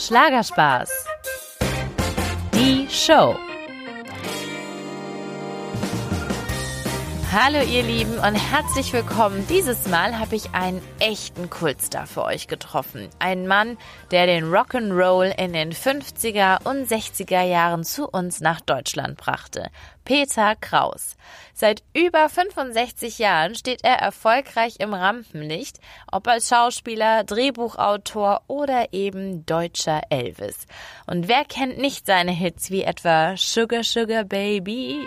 Schlagerspaß. Die Show. Hallo ihr Lieben und herzlich willkommen. Dieses Mal habe ich einen echten Kultstar für euch getroffen. Ein Mann, der den Rock'n'Roll in den 50er und 60er Jahren zu uns nach Deutschland brachte. Peter Kraus. Seit über 65 Jahren steht er erfolgreich im Rampenlicht, ob als Schauspieler, Drehbuchautor oder eben deutscher Elvis. Und wer kennt nicht seine Hits wie etwa Sugar Sugar Baby?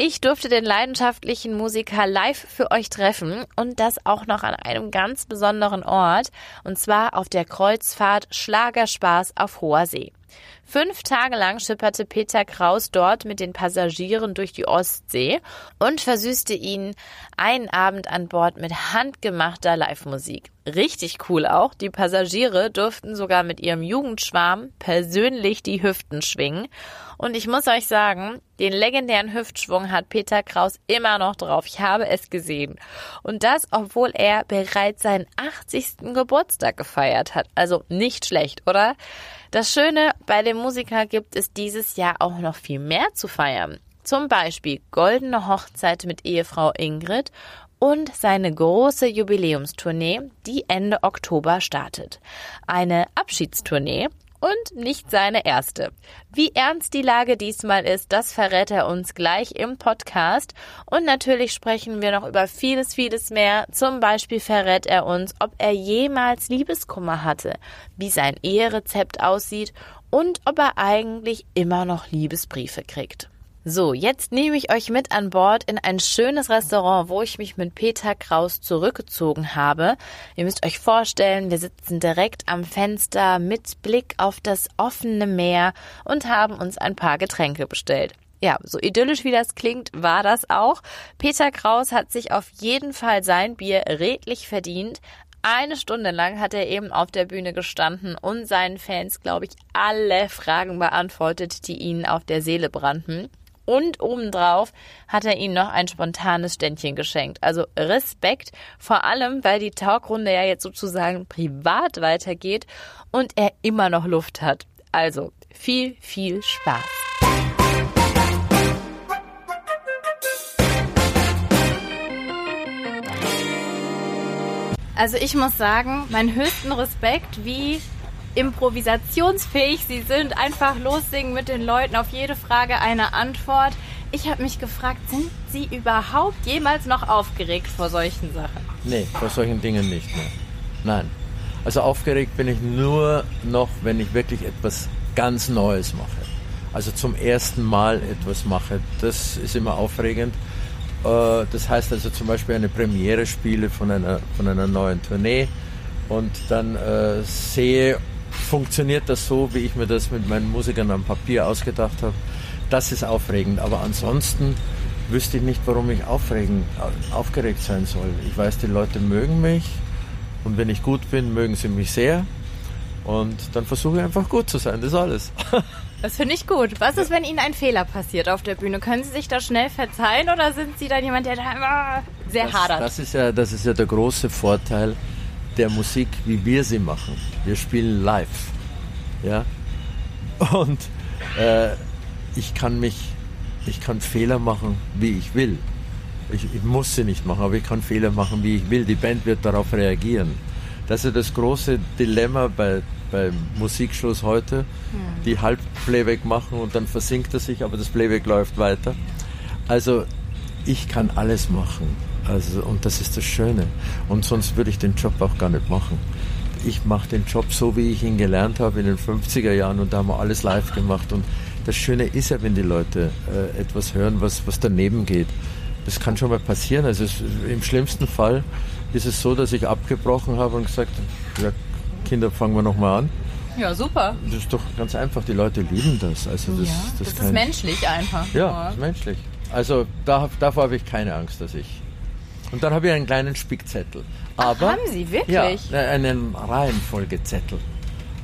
Ich durfte den leidenschaftlichen Musiker live für euch treffen und das auch noch an einem ganz besonderen Ort, und zwar auf der Kreuzfahrt Schlagerspaß auf hoher See. Fünf Tage lang schipperte Peter Kraus dort mit den Passagieren durch die Ostsee und versüßte ihnen einen Abend an Bord mit handgemachter Live-Musik. Richtig cool auch. Die Passagiere durften sogar mit ihrem Jugendschwarm persönlich die Hüften schwingen. Und ich muss euch sagen, den legendären Hüftschwung hat Peter Kraus immer noch drauf. Ich habe es gesehen. Und das, obwohl er bereits seinen 80. Geburtstag gefeiert hat. Also nicht schlecht, oder? Das Schöne bei dem Musiker gibt es dieses Jahr auch noch viel mehr zu feiern. Zum Beispiel Goldene Hochzeit mit Ehefrau Ingrid und seine große Jubiläumstournee, die Ende Oktober startet. Eine Abschiedstournee und nicht seine erste. Wie ernst die Lage diesmal ist, das verrät er uns gleich im Podcast. Und natürlich sprechen wir noch über vieles, vieles mehr. Zum Beispiel verrät er uns, ob er jemals Liebeskummer hatte, wie sein Eherezept aussieht und ob er eigentlich immer noch Liebesbriefe kriegt. So, jetzt nehme ich euch mit an Bord in ein schönes Restaurant, wo ich mich mit Peter Kraus zurückgezogen habe. Ihr müsst euch vorstellen, wir sitzen direkt am Fenster mit Blick auf das offene Meer und haben uns ein paar Getränke bestellt. Ja, so idyllisch wie das klingt, war das auch. Peter Kraus hat sich auf jeden Fall sein Bier redlich verdient. Eine Stunde lang hat er eben auf der Bühne gestanden und seinen Fans, glaube ich, alle Fragen beantwortet, die ihnen auf der Seele brannten. Und obendrauf hat er ihnen noch ein spontanes Ständchen geschenkt. Also Respekt, vor allem, weil die Talkrunde ja jetzt sozusagen privat weitergeht und er immer noch Luft hat. Also viel, viel Spaß. Also ich muss sagen, meinen höchsten Respekt, wie improvisationsfähig sie sind, einfach lossingen mit den Leuten, auf jede Frage eine Antwort. Ich habe mich gefragt, sind Sie überhaupt jemals noch aufgeregt vor solchen Sachen? Nee, vor solchen Dingen nicht mehr. Nein. Also aufgeregt bin ich nur noch, wenn ich wirklich etwas ganz Neues mache. Also zum ersten Mal etwas mache. Das ist immer aufregend. Äh, das heißt also zum Beispiel eine Premiere spiele von einer, von einer neuen Tournee und dann äh, sehe, funktioniert das so, wie ich mir das mit meinen Musikern am Papier ausgedacht habe. Das ist aufregend. Aber ansonsten wüsste ich nicht, warum ich aufregend, aufgeregt sein soll. Ich weiß, die Leute mögen mich und wenn ich gut bin, mögen sie mich sehr. Und dann versuche ich einfach gut zu sein, das ist alles. Das finde ich gut. Was ist, wenn Ihnen ein Fehler passiert auf der Bühne? Können Sie sich da schnell verzeihen oder sind Sie dann jemand, der da immer sehr das, hadert? Das ist, ja, das ist ja der große Vorteil der Musik, wie wir sie machen. Wir spielen live. Ja? Und äh, ich kann mich, ich kann Fehler machen, wie ich will. Ich, ich, muss sie nicht machen, aber ich kann Fehler machen, wie ich will. Die Band wird darauf reagieren. Das ist das große Dilemma bei, bei Musikshows heute, mhm. die halb Playback machen und dann versinkt er sich, aber das Playback läuft weiter. Also ich kann alles machen. Also, und das ist das Schöne. Und sonst würde ich den Job auch gar nicht machen. Ich mache den Job so, wie ich ihn gelernt habe in den 50er Jahren und da haben wir alles live gemacht. Und das Schöne ist ja, wenn die Leute äh, etwas hören, was, was daneben geht. Das kann schon mal passieren. Also es, im schlimmsten Fall ist es so, dass ich abgebrochen habe und gesagt, ja, Kinder, fangen wir nochmal an. Ja, super. Das ist doch ganz einfach. Die Leute lieben das. Also das, ja, das, das ist menschlich einfach. Ja, das ist menschlich. Also da, davor habe ich keine Angst, dass ich und dann habe ich einen kleinen Spickzettel. Aber, Ach, haben Sie wirklich? Ja, einen Reihenfolgezettel.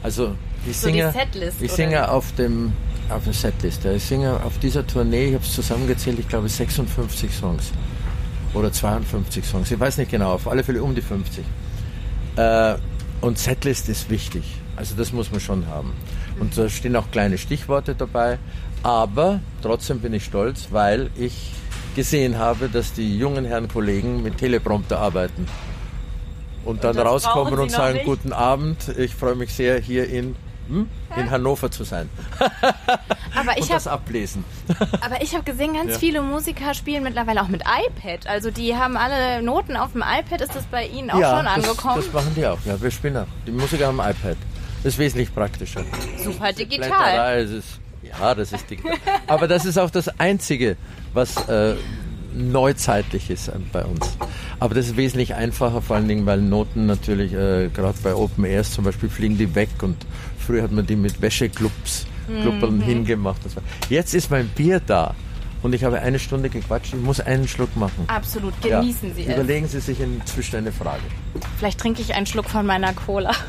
Also ich so singe, Setlist, ich singe auf dem auf der Setliste. Ich singe auf dieser Tournee, ich habe es zusammengezählt, ich glaube 56 Songs oder 52 Songs. Ich weiß nicht genau, auf alle Fälle um die 50. Äh, Und Setlist ist wichtig. Also das muss man schon haben. Und da stehen auch kleine Stichworte dabei. Aber trotzdem bin ich stolz, weil ich gesehen habe, dass die jungen Herren Kollegen mit Teleprompter arbeiten. Und dann das rauskommen und sagen, nicht? guten Abend, ich freue mich sehr, hier in, hm, in Hannover zu sein. Aber ich und das habe ablesen. aber ich hab gesehen, ganz Ja. viele Musiker spielen mittlerweile auch mit iPad. Also die haben alle Noten auf dem iPad. Ist das bei Ihnen auch schon angekommen? Das, das machen die auch. Ja, wir spielen auch. Die Musiker haben iPad. Das ist wesentlich praktischer. Super digital. Blätterei, ist, ja, das ist digital. Aber das ist auch das Einzige, was äh, neuzeitlich ist äh, bei uns. Aber das ist wesentlich einfacher, vor allen Dingen, weil Noten natürlich, äh, gerade bei Open Airs zum Beispiel, fliegen die weg und früher hat man die mit Wäscheclubs Kluppeln hingemacht. Jetzt ist mein Bier da und ich habe eine Stunde gequatscht, ich muss einen Schluck machen. Absolut, Ja. genießen Sie es. Überlegen Sie sich inzwischen eine Frage. Vielleicht trinke ich einen Schluck von meiner Cola.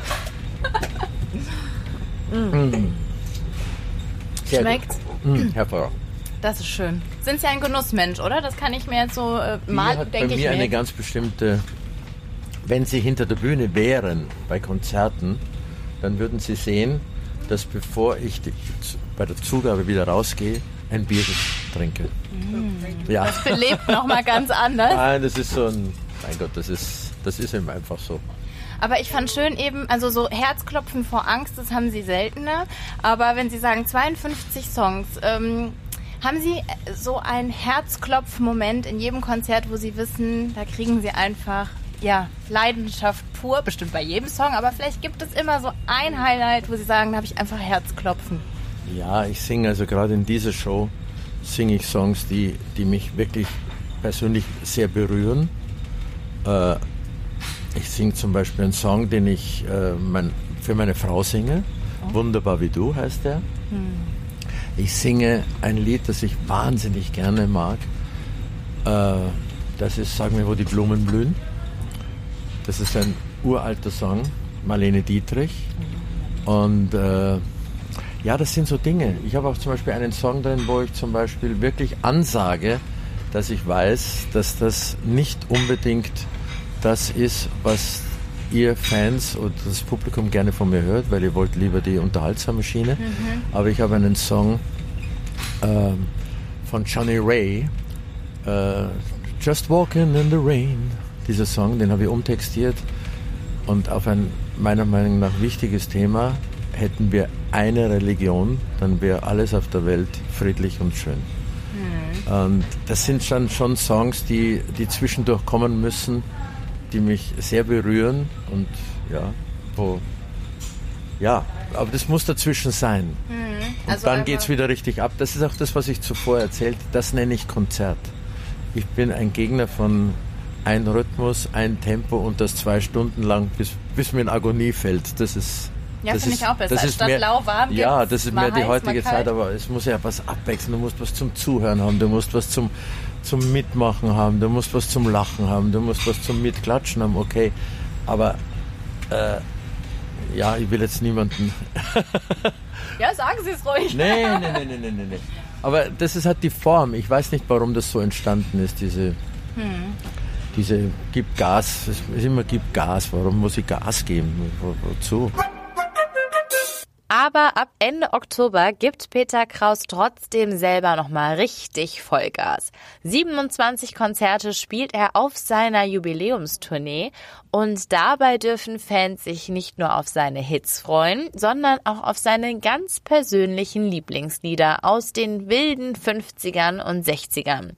Sehr gut. Schmeckt's? Mm, hervorragend. Das ist schön. Sind Sie ein Genussmensch, oder? Das kann ich mir jetzt so äh, mal, denke bei ich mir mir. eine ganz bestimmte. Wenn Sie hinter der Bühne wären bei Konzerten, dann würden Sie sehen, dass bevor ich die, bei der Zugabe wieder rausgehe, ein Bier trinke. Mm. Ja. belebt nochmal ganz anders. Nein, das ist so ein. Mein Gott, das ist, das ist eben einfach so. Aber ich fand schön eben, also so Herzklopfen vor Angst, das haben Sie seltener. Aber wenn Sie sagen 52 Songs, ähm, haben Sie so einen Herzklopf-Moment in jedem Konzert, wo Sie wissen, da kriegen Sie einfach ja, Leidenschaft pur, bestimmt bei jedem Song, aber vielleicht gibt es immer so ein Highlight, wo Sie sagen, da habe ich einfach Herzklopfen. Ja, ich singe also gerade in dieser Show singe ich Songs, die, die mich wirklich persönlich sehr berühren. Äh, ich singe zum Beispiel einen Song, den ich äh, mein, für meine Frau singe. Wunderbar wie du heißt der. Ich singe ein Lied, das ich wahnsinnig gerne mag. Äh, das ist, sagen wir, wo die Blumen blühen. Das ist ein uralter Song, Marlene Dietrich. Und äh, ja, das sind so Dinge. Ich habe auch zum Beispiel einen Song drin, wo ich zum Beispiel wirklich ansage, dass ich weiß, dass das nicht unbedingt das ist, was ihr Fans oder das Publikum gerne von mir hört, weil ihr wollt lieber die unterhaltsame Schiene. Aber ich habe einen Song ähm, von Johnny Ray, äh, Just Walking in the Rain. Dieser Song, den habe ich umtextiert und auf ein meiner Meinung nach wichtiges Thema. Hätten wir eine Religion, dann wäre alles auf der Welt friedlich und schön. Und das sind schon, schon Songs, die, die zwischendurch kommen müssen, die mich sehr berühren und ja, wo, ja, aber das muss dazwischen sein. Und Also dann geht es wieder richtig ab. Das ist auch das, was ich zuvor erzählt Das nenne ich Konzert. Ich bin ein Gegner von ein Rhythmus, ein Tempo und das zwei Stunden lang, bis, bis mir in Agonie fällt. Das ist. Ja, das finde ist, ich auch besser. Das ist mehr, lauwarm Ja, das ist mehr die heiß, heutige. Zeit, aber es muss ja was abwechseln. Du musst was zum Zuhören haben, du musst was zum, zum Mitmachen haben, du musst was zum Lachen haben, du musst was zum Mitklatschen haben, okay. Aber äh, ja, ich will jetzt niemanden Ja, sagen Sie es ruhig. Nee, nee, nee, nee, nee, nee. Aber das ist halt die Form. Ich weiß nicht, warum das so entstanden ist, diese, diese gib Gas, es ist immer gib Gas. Warum muss ich Gas geben? Wo, wozu? Aber ab Ende Oktober gibt Peter Kraus trotzdem selber nochmal richtig Vollgas. 27 Konzerte spielt er auf seiner Jubiläumstournee und dabei dürfen Fans sich nicht nur auf seine Hits freuen, sondern auch auf seine ganz persönlichen Lieblingslieder aus den wilden 50ern und 60ern.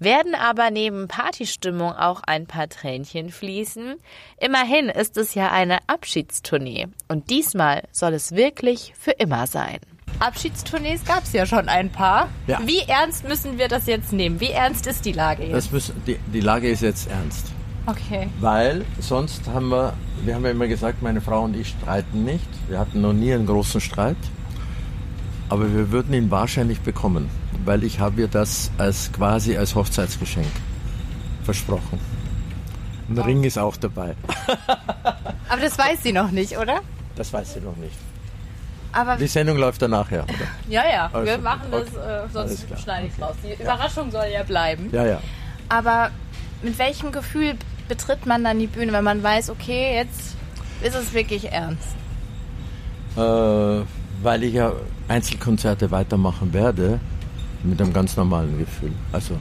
Werden aber neben Partystimmung auch ein paar Tränchen fließen? Immerhin ist es ja eine Abschiedstournee und diesmal soll es wirklich für immer sein. Abschiedstournees gab es ja schon ein paar. Ja. Wie ernst müssen wir das jetzt nehmen? Wie ernst ist die Lage jetzt? Das müssen, die, die Lage ist jetzt ernst. Okay. Weil sonst haben wir, wir haben ja immer gesagt, meine Frau und ich streiten nicht. Wir hatten noch nie einen großen Streit. Aber wir würden ihn wahrscheinlich bekommen, weil ich habe ihr das als quasi als Hochzeitsgeschenk versprochen. Ein Ring ist auch dabei. Aber das weiß sie noch nicht, oder? Das weiß sie noch nicht. Aber Die Sendung läuft danach, ja. Oder? ja, ja, wir Also, machen das, okay. äh, Alles sonst schneide ich raus. Die Überraschung soll ja bleiben. Ja, ja. Aber mit welchem Gefühl betritt man dann die Bühne, wenn man weiß, okay, jetzt ist es wirklich ernst? Äh, weil ich ja Einzelkonzerte weitermachen werde mit einem ganz normalen Gefühl. Also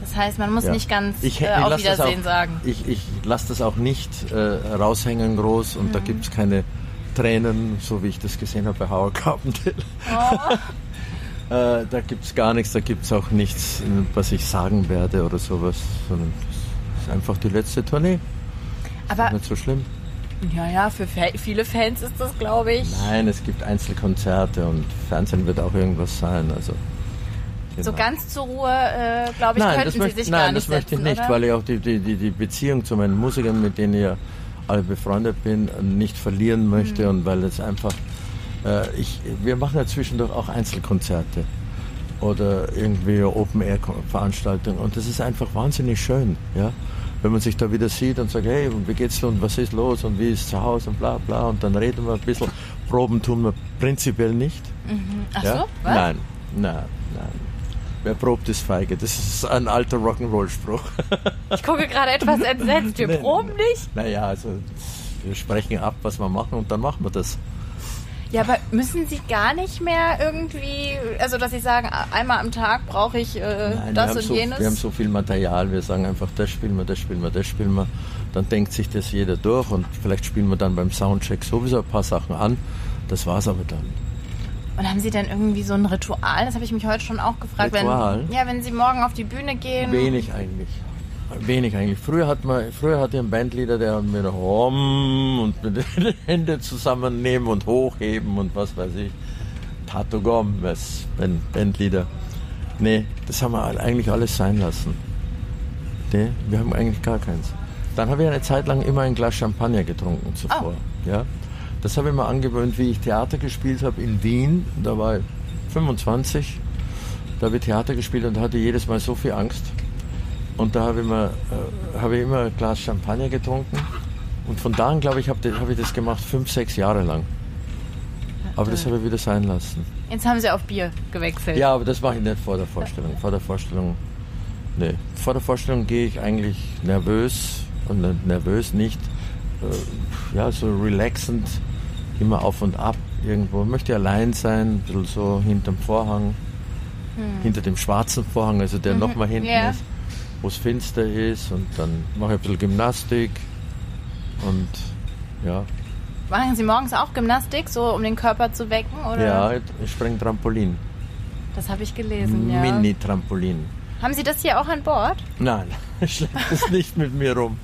Das heißt, man muss Ja. nicht ganz ich, äh, auf Wiedersehen auch, sagen. Ich, ich lasse das auch nicht äh, raushängen groß und da Mhm. gibt es keine Tränen, so wie ich das gesehen habe bei Howard Carpendale. Oh. äh, da gibt es gar nichts, da gibt es auch nichts, was ich sagen werde oder sowas, sondern es ist einfach die letzte Tournee. Aber Nicht so schlimm. ja, ja, für viele Fans ist das, glaube ich, Nein, es gibt Einzelkonzerte und Fernsehen wird auch irgendwas sein. Also, so genau. ganz zur Ruhe, äh, glaube ich, nein, könnten das Sie möchte, sich nein, gar nicht das möchte ich nicht, oder? weil ich auch die, die, die, Beziehung zu meinen Musikern, mit denen ich ja alle befreundet bin, nicht verlieren möchte Mhm. und weil es einfach, äh, ich, wir machen ja zwischendurch auch Einzelkonzerte oder irgendwie Open-Air-Veranstaltungen und das ist einfach wahnsinnig schön, ja. Wenn man sich da wieder sieht und sagt, hey, wie geht's dir und was ist los und wie ist zu Hause und bla bla und dann reden wir ein bisschen. Proben tun wir prinzipiell nicht. Ach Ja? so, was? Nein, nein, nein. Wer probt, ist feige. Das ist ein alter Rock'n'Roll-Spruch. Ich gucke gerade etwas entsetzt. Wir Nee, proben nicht? naja, also wir sprechen ab, was wir machen und dann machen wir das. Ja, aber müssen Sie gar nicht mehr irgendwie, also dass Sie sagen, einmal am Tag brauche ich äh, Nein, das und so, jenes? wir haben so viel Material, wir sagen einfach, das spielen wir, das spielen wir, das spielen wir. Dann denkt sich das jeder durch und vielleicht spielen wir dann beim Soundcheck sowieso ein paar Sachen an. Das war's aber dann. Und haben Sie denn irgendwie so ein Ritual? Das habe ich mich heute schon auch gefragt. Ritual? Wenn, ja, wenn Sie morgen auf die Bühne gehen. Wenig eigentlich. Wenig eigentlich. Früher, hat man, früher hatte ich einen Bandleader, der hat mir noch Om und mit den Händen zusammennehmen und hochheben und was weiß ich. Tato Gomez, Band, Bandleader. Nee, das haben wir eigentlich alles sein lassen. Nee, wir haben eigentlich gar keins. Dann habe ich eine Zeit lang immer ein Glas Champagner getrunken zuvor. Ja? Das habe ich mir angewöhnt, wie ich Theater gespielt habe in Wien. Da war ich 25. Da habe ich Theater gespielt und hatte jedes Mal so viel Angst. Und da habe ich, mir, äh, habe ich immer ein Glas Champagner getrunken. Und von da an, glaube ich, habe hab ich das gemacht fünf, sechs Jahre lang. Aber das habe ich wieder sein lassen. Jetzt haben Sie auf Bier gewechselt. Ja, aber das mache ich nicht vor der Vorstellung. Vor der Vorstellung, nee. Vor der Vorstellung gehe ich eigentlich nervös und ne- nervös nicht. Äh, ja, so relaxend, immer auf und ab irgendwo. Möchte allein sein, ein bisschen so hinterm Vorhang, hinter dem schwarzen Vorhang, also der noch mal hinten ja. ist, wo es finster ist. Und dann mache ich ein bisschen Gymnastik und ja, Machen Sie morgens auch Gymnastik, so um den Körper zu wecken? Oder? ja, ich springe Trampolin. Das habe ich gelesen, ja. Mini-Trampolin. Haben Sie das hier auch an Bord? Nein, ich schleppe das nicht mit mir rum.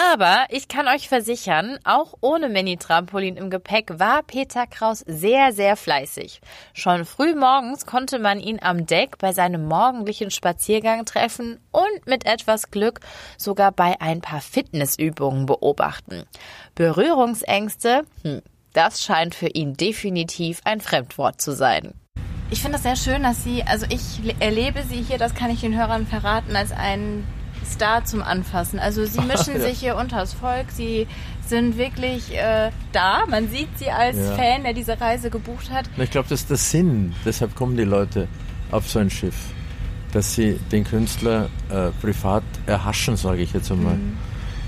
Aber ich kann euch versichern, auch ohne Mini-Trampolin im Gepäck war Peter Kraus sehr, sehr fleißig. Schon früh morgens konnte man ihn am Deck bei seinem morgendlichen Spaziergang treffen und mit etwas Glück sogar bei ein paar Fitnessübungen beobachten. Berührungsängste, hm, das scheint für ihn definitiv ein Fremdwort zu sein. Ich finde es sehr schön, dass Sie, also ich le- erlebe Sie hier, das kann ich den Hörern verraten, als einen Star zum Anfassen. Also Sie mischen Ja. sich hier unters Volk, Sie sind wirklich äh, da. Man sieht Sie als Ja. Fan, der diese Reise gebucht hat. Ich glaube, das ist der Sinn. Deshalb kommen die Leute auf so ein Schiff. Dass sie den Künstler äh, privat erhaschen, sage ich jetzt einmal.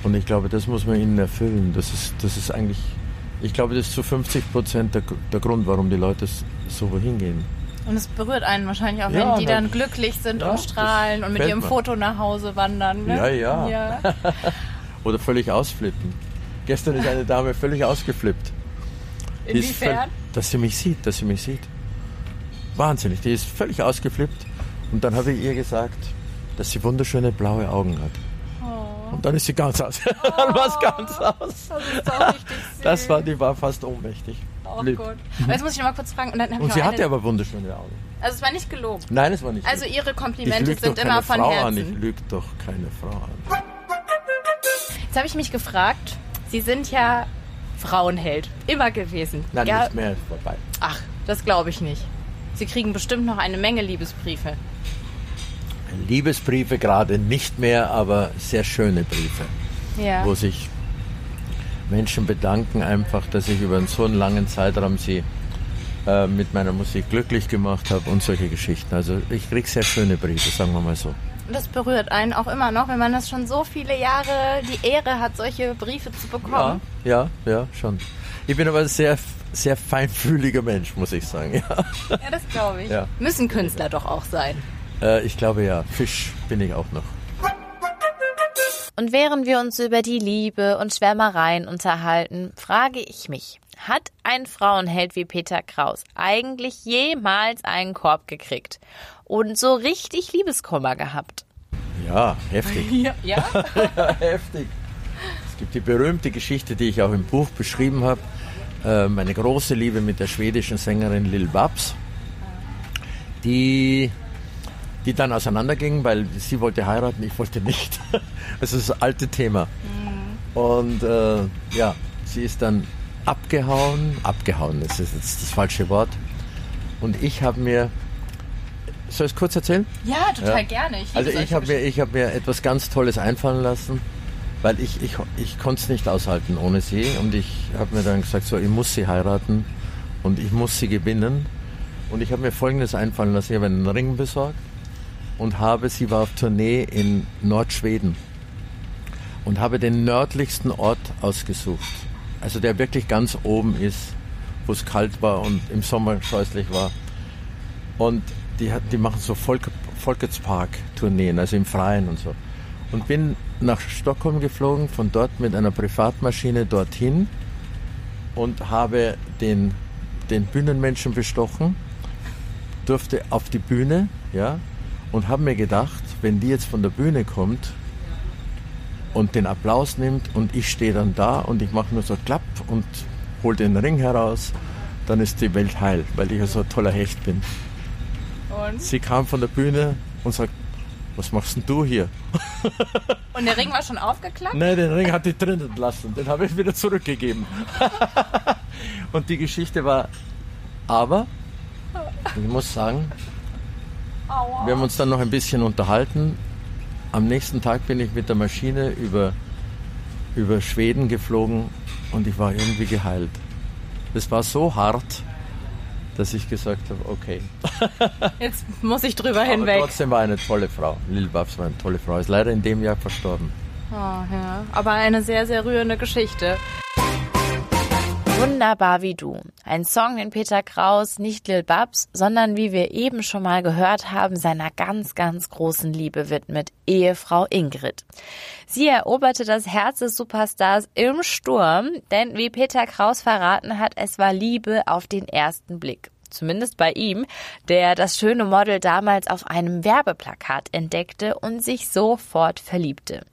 Und ich glaube, das muss man ihnen erfüllen. Das ist, das ist eigentlich, ich glaube, das ist zu 50 Prozent der, der Grund, warum die Leute so wohin gehen. Und es berührt einen wahrscheinlich auch, Ja, wenn die dann glücklich sind ja, und strahlen und mit ihrem mir. Foto nach Hause wandern. Ne? Ja, ja. ja. Oder völlig ausflippen. Gestern ist eine Dame völlig ausgeflippt. Inwiefern? dass sie mich sieht, dass sie mich sieht. Wahnsinnig, die ist völlig ausgeflippt. Und dann habe ich ihr gesagt, dass sie wunderschöne blaue Augen hat. Oh. Und dann ist sie ganz aus. dann war es ganz aus. Das. Das war, die war fast ohnmächtig. Oh Lieb. Gott. Aber jetzt muss ich noch mal kurz fragen. Und, Und sie eine, hatte aber wunderschöne Augen. Also es war nicht gelogen. Nein, es war nicht. Also so. Ihre Komplimente sind immer von Frau Herzen. an. Ich lüge doch keine Frau an. Jetzt habe ich mich gefragt, Sie sind ja Frauenheld. Immer gewesen. Nein, ja, nicht mehr vorbei. Ach, das glaube ich nicht. Sie kriegen bestimmt noch eine Menge Liebesbriefe. Liebesbriefe gerade nicht mehr, aber sehr schöne Briefe. Ja. wo sich Menschen bedanken einfach, dass ich über einen so einen langen Zeitraum sie äh, mit meiner Musik glücklich gemacht habe und solche Geschichten. Also ich kriege sehr schöne Briefe, sagen wir mal so. Das berührt einen auch immer noch, wenn man das schon so viele Jahre die Ehre hat, solche Briefe zu bekommen. Ja, ja, ja, schon. Ich bin aber ein sehr, sehr feinfühliger Mensch, muss ich sagen. Ja, ja das glaube ich. Ja. Müssen Künstler doch auch sein. Äh, ich glaube ja. Fisch bin ich auch noch. Und während wir uns über die Liebe und Schwärmereien unterhalten, frage ich mich, hat ein Frauenheld wie Peter Kraus eigentlich jemals einen Korb gekriegt und so richtig Liebeskummer gehabt? Ja, heftig. Ja. ja? ja, heftig. Es gibt die berühmte Geschichte, die ich auch im Buch beschrieben habe. Äh, meine große Liebe mit der schwedischen Sängerin Lil Babs, die, die dann auseinanderging, weil sie wollte heiraten, ich wollte nicht. Das ist das alte Thema. Und äh, ja, sie ist dann abgehauen. Abgehauen, das ist jetzt das falsche Wort. Und ich habe mir. Soll ich es kurz erzählen? Ja, total Ja. gerne. Ich Also ich habe mir, ich hab mir etwas ganz Tolles einfallen lassen, weil ich, ich, ich konnte es nicht aushalten ohne sie. Und ich habe mir dann gesagt, so, ich muss sie heiraten und ich muss sie gewinnen. Und ich habe mir Folgendes einfallen lassen. Ich habe einen Ring besorgt und habe, sie war auf Tournee in Nordschweden und habe den nördlichsten Ort ausgesucht. Also der wirklich ganz oben ist, wo es kalt war und im Sommer scheußlich war. Und die, hat, die machen so Volk, Volketspark-Tourneen, also im Freien und so. Und bin nach Stockholm geflogen, von dort mit einer Privatmaschine dorthin und habe den, den Bühnenmenschen bestochen, durfte auf die Bühne, ja, und habe mir gedacht, wenn die jetzt von der Bühne kommt und den Applaus nimmt und ich stehe dann da und ich mache nur so klapp und hol den Ring heraus, dann ist die Welt heil, weil ich ja so ein toller Hecht bin. Und? Sie kam von der Bühne und sagt, was machst denn du hier? Und der Ring war schon aufgeklappt? Nein, den Ring hat die drinnen lassen. Den habe ich wieder zurückgegeben. und die Geschichte war, aber, ich muss sagen. Wir haben uns dann noch ein bisschen unterhalten. Am nächsten Tag bin ich mit der Maschine über, über Schweden geflogen und ich war irgendwie geheilt. Das war so hart, dass ich gesagt habe, okay. Jetzt muss ich drüber Aber hinweg. trotzdem war eine tolle Frau. Lil Babs war eine tolle Frau. Ist leider in dem Jahr verstorben. Oh, ja. Aber eine sehr, sehr rührende Geschichte. Wunderbar wie du. Ein Song, den Peter Kraus nicht Lil Babs, sondern wie wir eben schon mal gehört haben, seiner ganz, ganz großen Liebe widmet, Ehefrau Ingrid. Sie eroberte das Herz des Superstars im Sturm, denn wie Peter Kraus verraten hat, es war Liebe auf den ersten Blick. Zumindest bei ihm, der das schöne Model damals auf einem Werbeplakat entdeckte und sich sofort verliebte.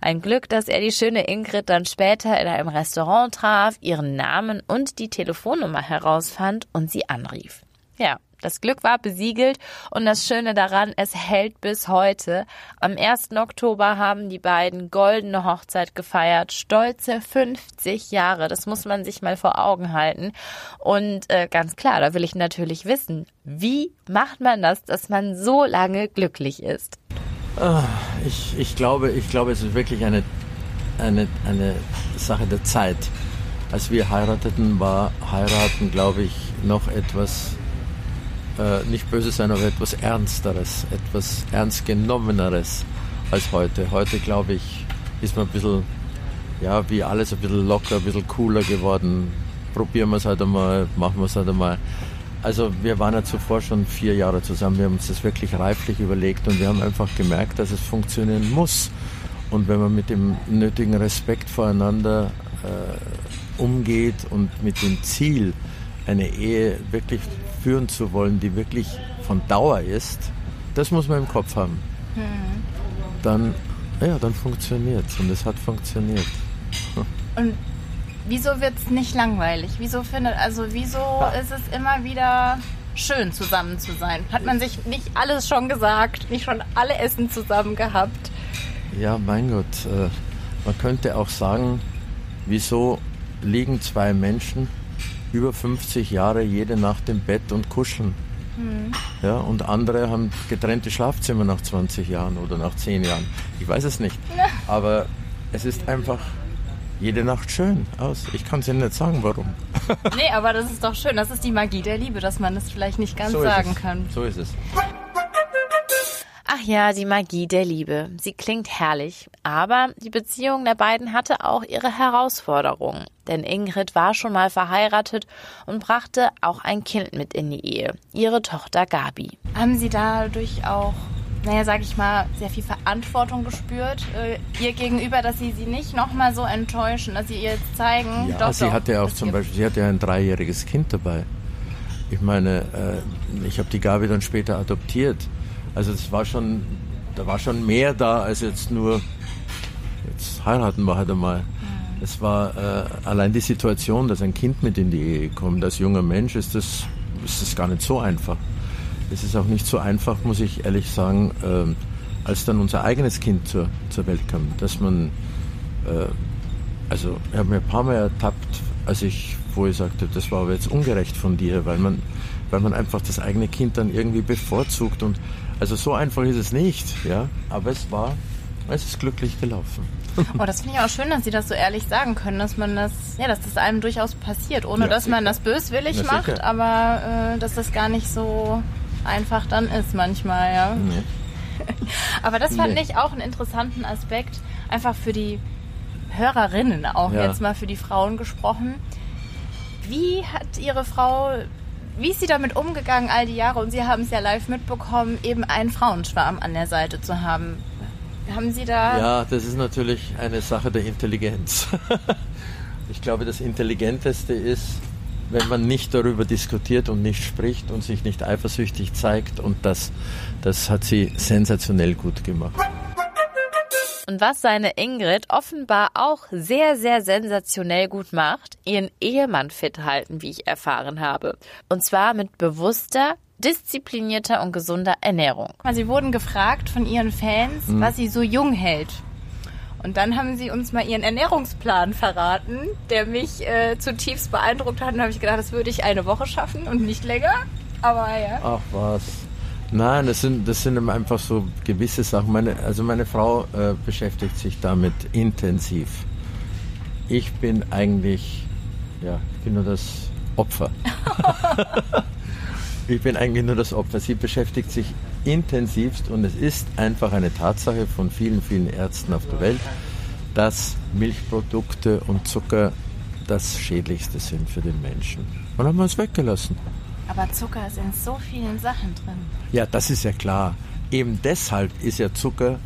Ein Glück, dass er die schöne Ingrid dann später in einem Restaurant traf, ihren Namen und die Telefonnummer herausfand und sie anrief. Ja, das Glück war besiegelt und das Schöne daran, es hält bis heute. Am 1. Oktober haben die beiden goldene Hochzeit gefeiert. Stolze 50 Jahre, das muss man sich mal vor Augen halten. Und äh, ganz klar, da will ich natürlich wissen, wie macht man das, dass man so lange glücklich ist? Ich, ich, glaube, ich glaube, es ist wirklich eine, eine, eine Sache der Zeit. Als wir heirateten, war heiraten, glaube ich, noch etwas, äh, nicht böse sein, aber etwas Ernsteres, etwas Ernstgenommeneres als heute. Heute, glaube ich, ist man ein bisschen, ja, wie alles ein bisschen locker, ein bisschen cooler geworden. Probieren wir es halt einmal, machen wir es halt einmal. Also wir waren ja zuvor schon vier Jahre zusammen, wir haben uns das wirklich reiflich überlegt und wir haben einfach gemerkt, dass es funktionieren muss. Und wenn man mit dem nötigen Respekt voreinander äh, umgeht und mit dem Ziel, eine Ehe wirklich führen zu wollen, die wirklich von Dauer ist, das muss man im Kopf haben. Dann, ja, dann funktioniert und es hat funktioniert. Und wieso wird es nicht langweilig? Wieso findet, also wieso ist es immer wieder schön zusammen zu sein? Hat man sich nicht alles schon gesagt, nicht schon alle Essen zusammen gehabt? Ja, mein Gott, äh, man könnte auch sagen, wieso liegen zwei Menschen über 50 Jahre jede Nacht im Bett und kuscheln? Ja, und andere haben getrennte Schlafzimmer nach 20 Jahren oder nach 10 Jahren. Ich weiß es nicht. Aber es ist einfach jede Nacht schön aus. Ich kann es Ihnen nicht sagen, warum. Nee, aber das ist doch schön. Das ist die Magie der Liebe, dass man es vielleicht nicht ganz so sagen es. kann. So ist es. Ach ja, die Magie der Liebe. Sie klingt herrlich, aber die Beziehung der beiden hatte auch ihre Herausforderungen. Denn Ingrid war schon mal verheiratet und brachte auch ein Kind mit in die Ehe, ihre Tochter Gabi. Haben Sie dadurch auch, naja, sag ich mal, sehr viel Verantwortung gespürt, äh, ihr gegenüber, dass Sie sie nicht nochmal so enttäuschen, dass Sie ihr jetzt zeigen? Ja, doch, sie doch, hatte ja auch zum Beispiel, sie hatte ja ein dreijähriges Kind dabei. Ich meine, äh, ich habe die Gabi dann später adoptiert. Also es war schon, da war schon mehr da als jetzt nur, jetzt heiraten wir halt einmal. Es war äh, allein die Situation, dass ein Kind mit in die Ehe kommt. Als junger Mensch ist das, ist das gar nicht so einfach. Es ist auch nicht so einfach, muss ich ehrlich sagen, ähm, als dann unser eigenes Kind zur, zur Welt kam, dass man äh, also ich habe mir ein paar Mal ertappt, als ich, wo ich sagte, das war aber jetzt ungerecht von dir, weil man, weil man einfach das eigene Kind dann irgendwie bevorzugt und also so einfach ist es nicht, ja, aber es war, es ist glücklich gelaufen. Oh, das finde ich auch schön, dass Sie das so ehrlich sagen können, dass man das, ja, dass das einem durchaus passiert, ohne Ja, dass man sicher. das böswillig Na, macht, sicher. aber äh, dass das gar nicht so einfach dann ist manchmal, ja. Nee. Aber das fand Nee. ich auch einen interessanten Aspekt, einfach für die Hörerinnen auch Ja. jetzt mal für die Frauen gesprochen. Wie hat Ihre Frau, wie ist sie damit umgegangen all die Jahre, und Sie haben es ja live mitbekommen, eben einen Frauenschwarm an der Seite zu haben? Haben Sie da... Ja, das ist natürlich eine Sache der Intelligenz. ich glaube, das Intelligenteste ist, wenn man nicht darüber diskutiert und nicht spricht und sich nicht eifersüchtig zeigt und das, das hat sie sensationell gut gemacht. Und was seine Ingrid offenbar auch sehr, sehr sensationell gut macht, ihren Ehemann fit halten, wie ich erfahren habe. Und zwar mit bewusster, disziplinierter und gesunder Ernährung. Sie wurden gefragt von Ihren Fans, Mhm. was Sie so jung hält. Und dann haben Sie uns mal Ihren Ernährungsplan verraten, der mich äh, zutiefst beeindruckt hat. Und da habe ich gedacht, das würde ich eine Woche schaffen und nicht länger. Aber ja. Ach was. Nein, das sind, das sind einfach so gewisse Sachen. Meine, also meine Frau äh, beschäftigt sich damit intensiv. Ich bin eigentlich, ja, ich bin nur das Opfer. ich bin eigentlich nur das Opfer. Sie beschäftigt sich intensivst und es ist einfach eine Tatsache von vielen, vielen Ärzten auf der Welt, dass Milchprodukte und Zucker das Schädlichste sind für den Menschen. Und dann haben wir es weggelassen. Aber Zucker ist in so vielen Sachen drin. Ja, das ist ja klar. Eben deshalb ist ja Zucker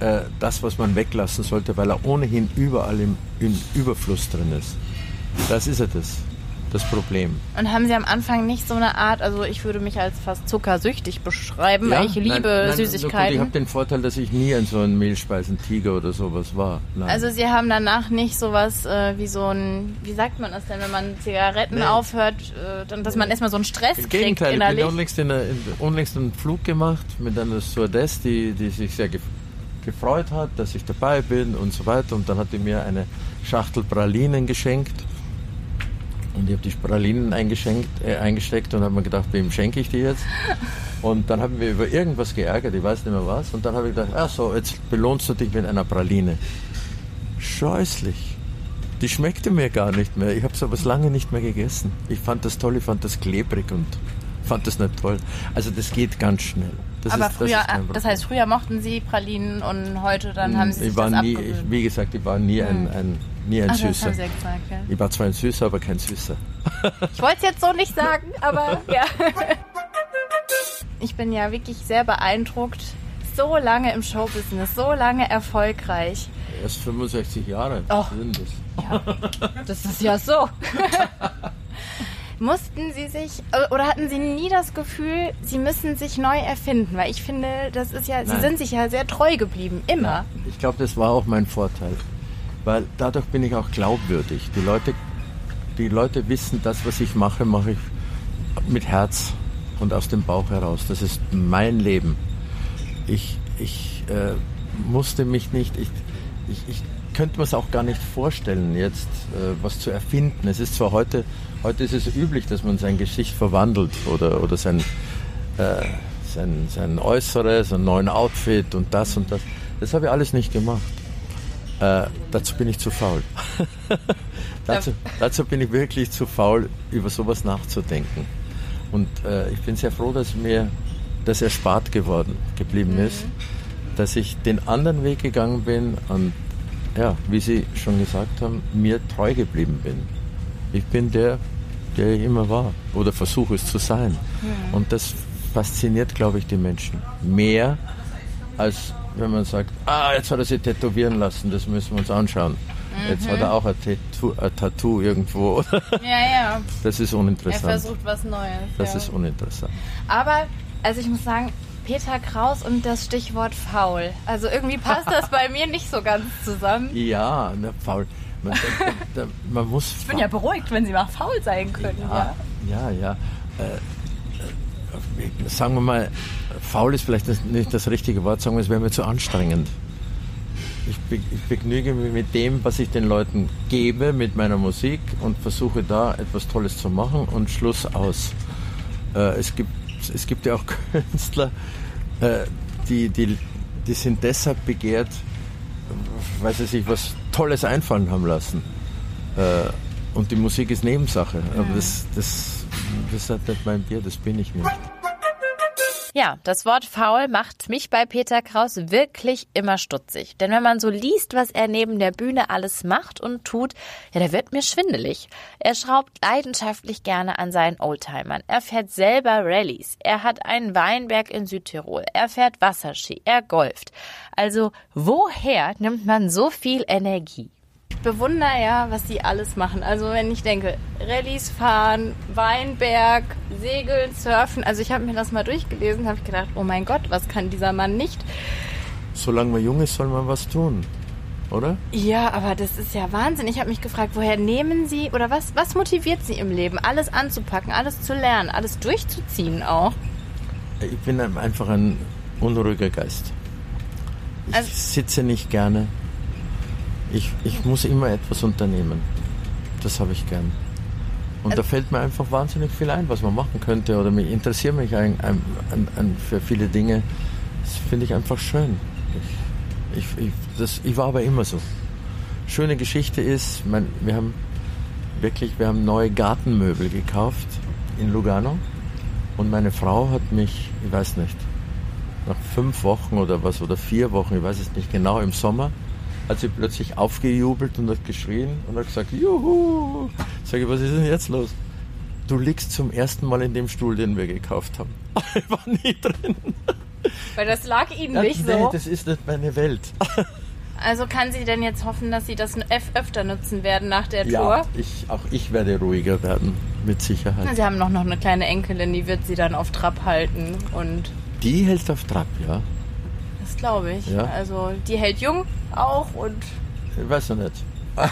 äh, das, was man weglassen sollte, weil er ohnehin überall im, im Überfluss drin ist. Das ist ja das, das Problem. Und haben Sie am Anfang nicht so eine Art, also ich würde mich als fast zuckersüchtig beschreiben, Ja? weil ich liebe Nein, nein, Gut, ich Süßigkeiten. habe den Vorteil, dass ich nie ein so ein Mehlspeisentiger oder sowas war. Nein. Also Sie haben danach nicht sowas äh, wie so ein, wie sagt man das denn, wenn man Zigaretten Nee. aufhört, äh, dann, dass man erstmal so einen Stress Im kriegt Gegenteil, ich bin innerlich. unlängst, in einer- in, unlängst einen Flug gemacht mit einer Stewardess, die, die sich sehr gef gefreut hat, dass ich dabei bin und so weiter. Und dann hat die mir eine Schachtel Pralinen geschenkt. Und ich habe die Pralinen eingeschenkt, äh, eingesteckt und habe mir gedacht, wem schenke ich die jetzt? Und dann haben wir über irgendwas geärgert, ich weiß nicht mehr was. Und dann habe ich gedacht, ach so, jetzt belohnst du dich mit einer Praline. Scheußlich. Die schmeckte mir gar nicht mehr. Ich habe sowas lange nicht mehr gegessen. Ich fand das toll, ich fand das klebrig und fand das nicht toll. Also das geht ganz schnell. Das Aber ist, früher, das, das heißt, früher mochten Sie Pralinen und heute dann haben Sie sich ich war nie, ich, wie gesagt, ich war nie ein, ein, nie ein das Süßer. Sie ja gesagt, ja. Ich war zwar ein Süßer, aber kein Süßer. Ich wollte es jetzt so nicht sagen, aber ja. Ich bin ja wirklich sehr beeindruckt. So lange im Showbusiness, so lange erfolgreich. Erst 65 Jahre Oh. sind das. Das ist ja so. Mussten Sie sich oder hatten Sie nie das Gefühl, Sie müssen sich neu erfinden? Weil ich finde, das ist ja, Sie Nein. sind sich ja sehr treu geblieben, immer. Ich glaube, das war auch mein Vorteil. Weil dadurch bin ich auch glaubwürdig. Die Leute, die Leute wissen, das, was ich mache, mache ich mit Herz und aus dem Bauch heraus. Das ist mein Leben. Ich, ich äh, musste mich nicht, ich, ich, ich könnte mir es auch gar nicht vorstellen, jetzt äh, was zu erfinden. Es ist zwar heute, heute ist es üblich, dass man sein Gesicht verwandelt oder, oder sein, äh, sein, sein Äußeres, einen neuen Outfit und das und das. Das habe ich alles nicht gemacht. Äh, dazu bin ich zu faul. dazu, dazu bin ich wirklich zu faul, über sowas nachzudenken. Und äh, ich bin sehr froh, dass mir dass er spart geworden geblieben mhm. ist, dass ich den anderen Weg gegangen bin und ja, wie Sie schon gesagt haben, mir treu geblieben bin. Ich bin der, der ich immer war oder versuche es zu sein. Mhm. Und das fasziniert, glaube ich, die Menschen mehr, als wenn man sagt, ah, jetzt hat er sich tätowieren lassen, das müssen wir uns anschauen. Mhm. Jetzt hat er auch ein Tattoo, ein Tattoo irgendwo. Ja, ja. Das ist uninteressant. Er versucht was Neues. Das ja. ist uninteressant. Aber, also ich muss sagen, Peter Kraus und das Stichwort faul. Also irgendwie passt das bei mir nicht so ganz zusammen. Ja, ne, faul. Man, man muss ich bin ja beruhigt, wenn Sie mal faul sein können. Ja, ja. ja, ja. Äh, sagen wir mal, faul ist vielleicht nicht das richtige Wort, sagen wir, es wäre mir zu anstrengend. Ich, be ich begnüge mich mit dem, was ich den Leuten gebe, mit meiner Musik und versuche da etwas Tolles zu machen und Schluss aus. Äh, es, gibt, es gibt ja auch Künstler, äh, die, die, die sind deshalb begehrt, weil sie sich was Tolles einfallen haben lassen. Äh, und die Musik ist Nebensache. Aber das, das, das hat nicht mein Bier, das bin ich nicht. Ja, das Wort faul macht mich bei Peter Kraus wirklich immer stutzig. Denn wenn man so liest, was er neben der Bühne alles macht und tut, ja, da wird mir schwindelig. Er schraubt leidenschaftlich gerne an seinen Oldtimern. Er fährt selber Rallyes. Er hat einen Weinberg in Südtirol. Er fährt Wasserski. Er golft. Also, woher nimmt man so viel Energie? Bewundere ja, was die alles machen. Also wenn ich denke, Rallyes fahren, Weinberg, Segeln, Surfen. Also ich habe mir das mal durchgelesen, habe ich gedacht, oh mein Gott, was kann dieser Mann nicht? Solange man jung ist, soll man was tun, oder? Ja, aber das ist ja Wahnsinn. Ich habe mich gefragt, woher nehmen Sie oder was, was motiviert Sie im Leben, alles anzupacken, alles zu lernen, alles durchzuziehen auch? Ich bin einfach ein unruhiger Geist. Ich also, sitze nicht gerne ich, ich muss immer etwas unternehmen. Das habe ich gern. Und da fällt mir einfach wahnsinnig viel ein, was man machen könnte. Oder mich interessiere mich ein, ein, ein, für viele Dinge. Das finde ich einfach schön. Ich, ich, ich, das, ich war aber immer so. Schöne Geschichte ist, mein, wir haben wirklich, wir haben neue Gartenmöbel gekauft in Lugano. Und meine Frau hat mich, ich weiß nicht, nach fünf Wochen oder was, oder vier Wochen, ich weiß es nicht genau, im Sommer, hat sie plötzlich aufgejubelt und hat geschrien und hat gesagt, Juhu! Sag ich, was ist denn jetzt los? Du liegst zum ersten Mal in dem Stuhl, den wir gekauft haben. Ich war nie drin. Weil das lag Ihnen ja, nicht nee, so. das ist nicht meine Welt. Also kann sie denn jetzt hoffen, dass Sie das öfter nutzen werden nach der Tour? Ja, ich, auch ich werde ruhiger werden, mit Sicherheit. Sie haben noch, noch eine kleine Enkelin, die wird Sie dann auf Trab halten und... Die hält auf Trab, ja. Das glaube ich. Ja. Also die hält jung auch und. Ich weiß ja nicht. Ob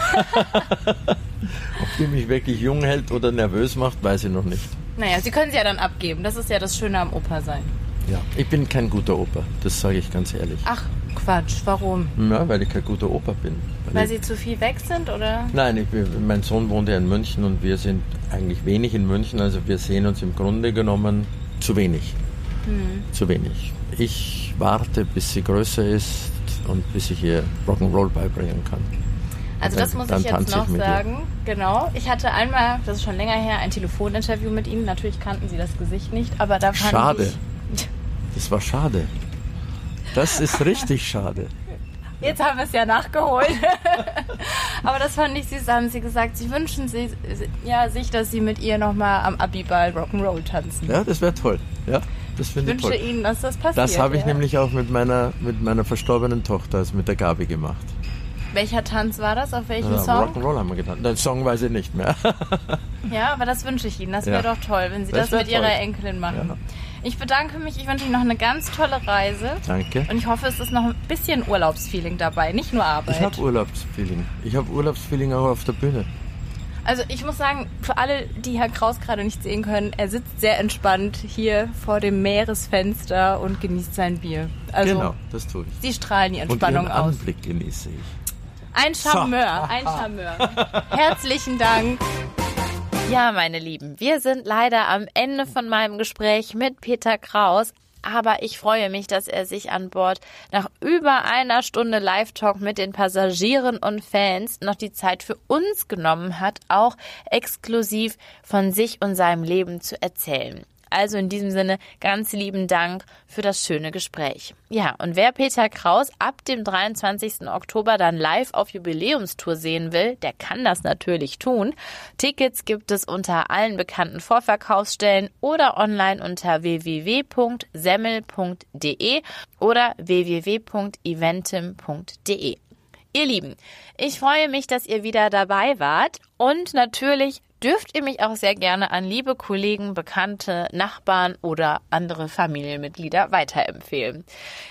die mich wirklich jung hält oder nervös macht, weiß ich noch nicht. Naja, sie können sie ja dann abgeben. Das ist ja das Schöne am Opa sein. Ja, ich bin kein guter Opa, das sage ich ganz ehrlich. Ach, Quatsch, warum? Ja, weil ich kein guter Opa bin. Weil, weil Sie zu viel weg sind, oder? Nein, ich, mein Sohn wohnt ja in München und wir sind eigentlich wenig in München, also wir sehen uns im Grunde genommen zu wenig. Hm. Zu wenig. Ich warte, bis sie größer ist und bis ich ihr Rock'n'Roll beibringen kann. Also dann, das muss ich jetzt noch ich sagen. Ihr. Genau. Ich hatte einmal, das ist schon länger her, ein Telefoninterview mit Ihnen. Natürlich kannten Sie das Gesicht nicht, aber da fand Schade. Ich das war schade. Das ist richtig schade. Jetzt haben wir es ja nachgeholt. Aber das fand ich süß. Da haben sie gesagt, sie wünschen sich, ja, sich, dass sie mit ihr nochmal am Abiball Rock'n'Roll tanzen. Ja, das wäre toll. Ja, das finde ich wünsche toll. Ihnen, dass das passiert. Das habe ich ja. nämlich auch mit meiner, mit meiner verstorbenen Tochter, also mit der Gabi gemacht. Welcher Tanz war das? Auf welchem ja, Song? Rock'n'Roll haben wir getan. Den Song weiß ich nicht mehr. ja, aber das wünsche ich Ihnen. Das wäre ja. doch toll, wenn Sie das, das mit toll. Ihrer Enkelin machen. Ja. Ich bedanke mich. Ich wünsche Ihnen noch eine ganz tolle Reise. Danke. Und ich hoffe, es ist noch ein bisschen Urlaubsfeeling dabei, nicht nur Arbeit. Ich habe Urlaubsfeeling. Ich habe Urlaubsfeeling auch auf der Bühne. Also ich muss sagen, für alle, die Herr Kraus gerade nicht sehen können, er sitzt sehr entspannt hier vor dem Meeresfenster und genießt sein Bier. Also, genau, das tue ich. Sie strahlen die Entspannung und Ihren aus. Anblick genieße ich. Ein Charmeur, so. ein Charmeur. Herzlichen Dank. Ja, meine Lieben, wir sind leider am Ende von meinem Gespräch mit Peter Kraus. Aber ich freue mich, dass er sich an Bord nach über einer Stunde Live-Talk mit den Passagieren und Fans noch die Zeit für uns genommen hat, auch exklusiv von sich und seinem Leben zu erzählen. Also in diesem Sinne ganz lieben Dank für das schöne Gespräch. Ja, und wer Peter Kraus ab dem 23. Oktober dann live auf Jubiläumstour sehen will, der kann das natürlich tun. Tickets gibt es unter allen bekannten Vorverkaufsstellen oder online unter www.semmel.de oder www.eventim.de. Ihr Lieben, ich freue mich, dass ihr wieder dabei wart und natürlich dürft ihr mich auch sehr gerne an liebe Kollegen, Bekannte, Nachbarn oder andere Familienmitglieder weiterempfehlen.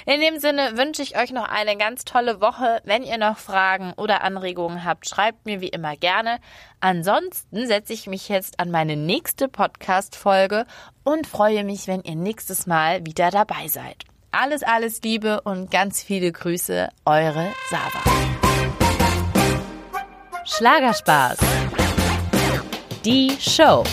In dem Sinne wünsche ich euch noch eine ganz tolle Woche. Wenn ihr noch Fragen oder Anregungen habt, schreibt mir wie immer gerne. Ansonsten setze ich mich jetzt an meine nächste Podcast-Folge und freue mich, wenn ihr nächstes Mal wieder dabei seid. Alles, alles Liebe und ganz viele Grüße, eure Sava. Schlagerspaß. Die Show.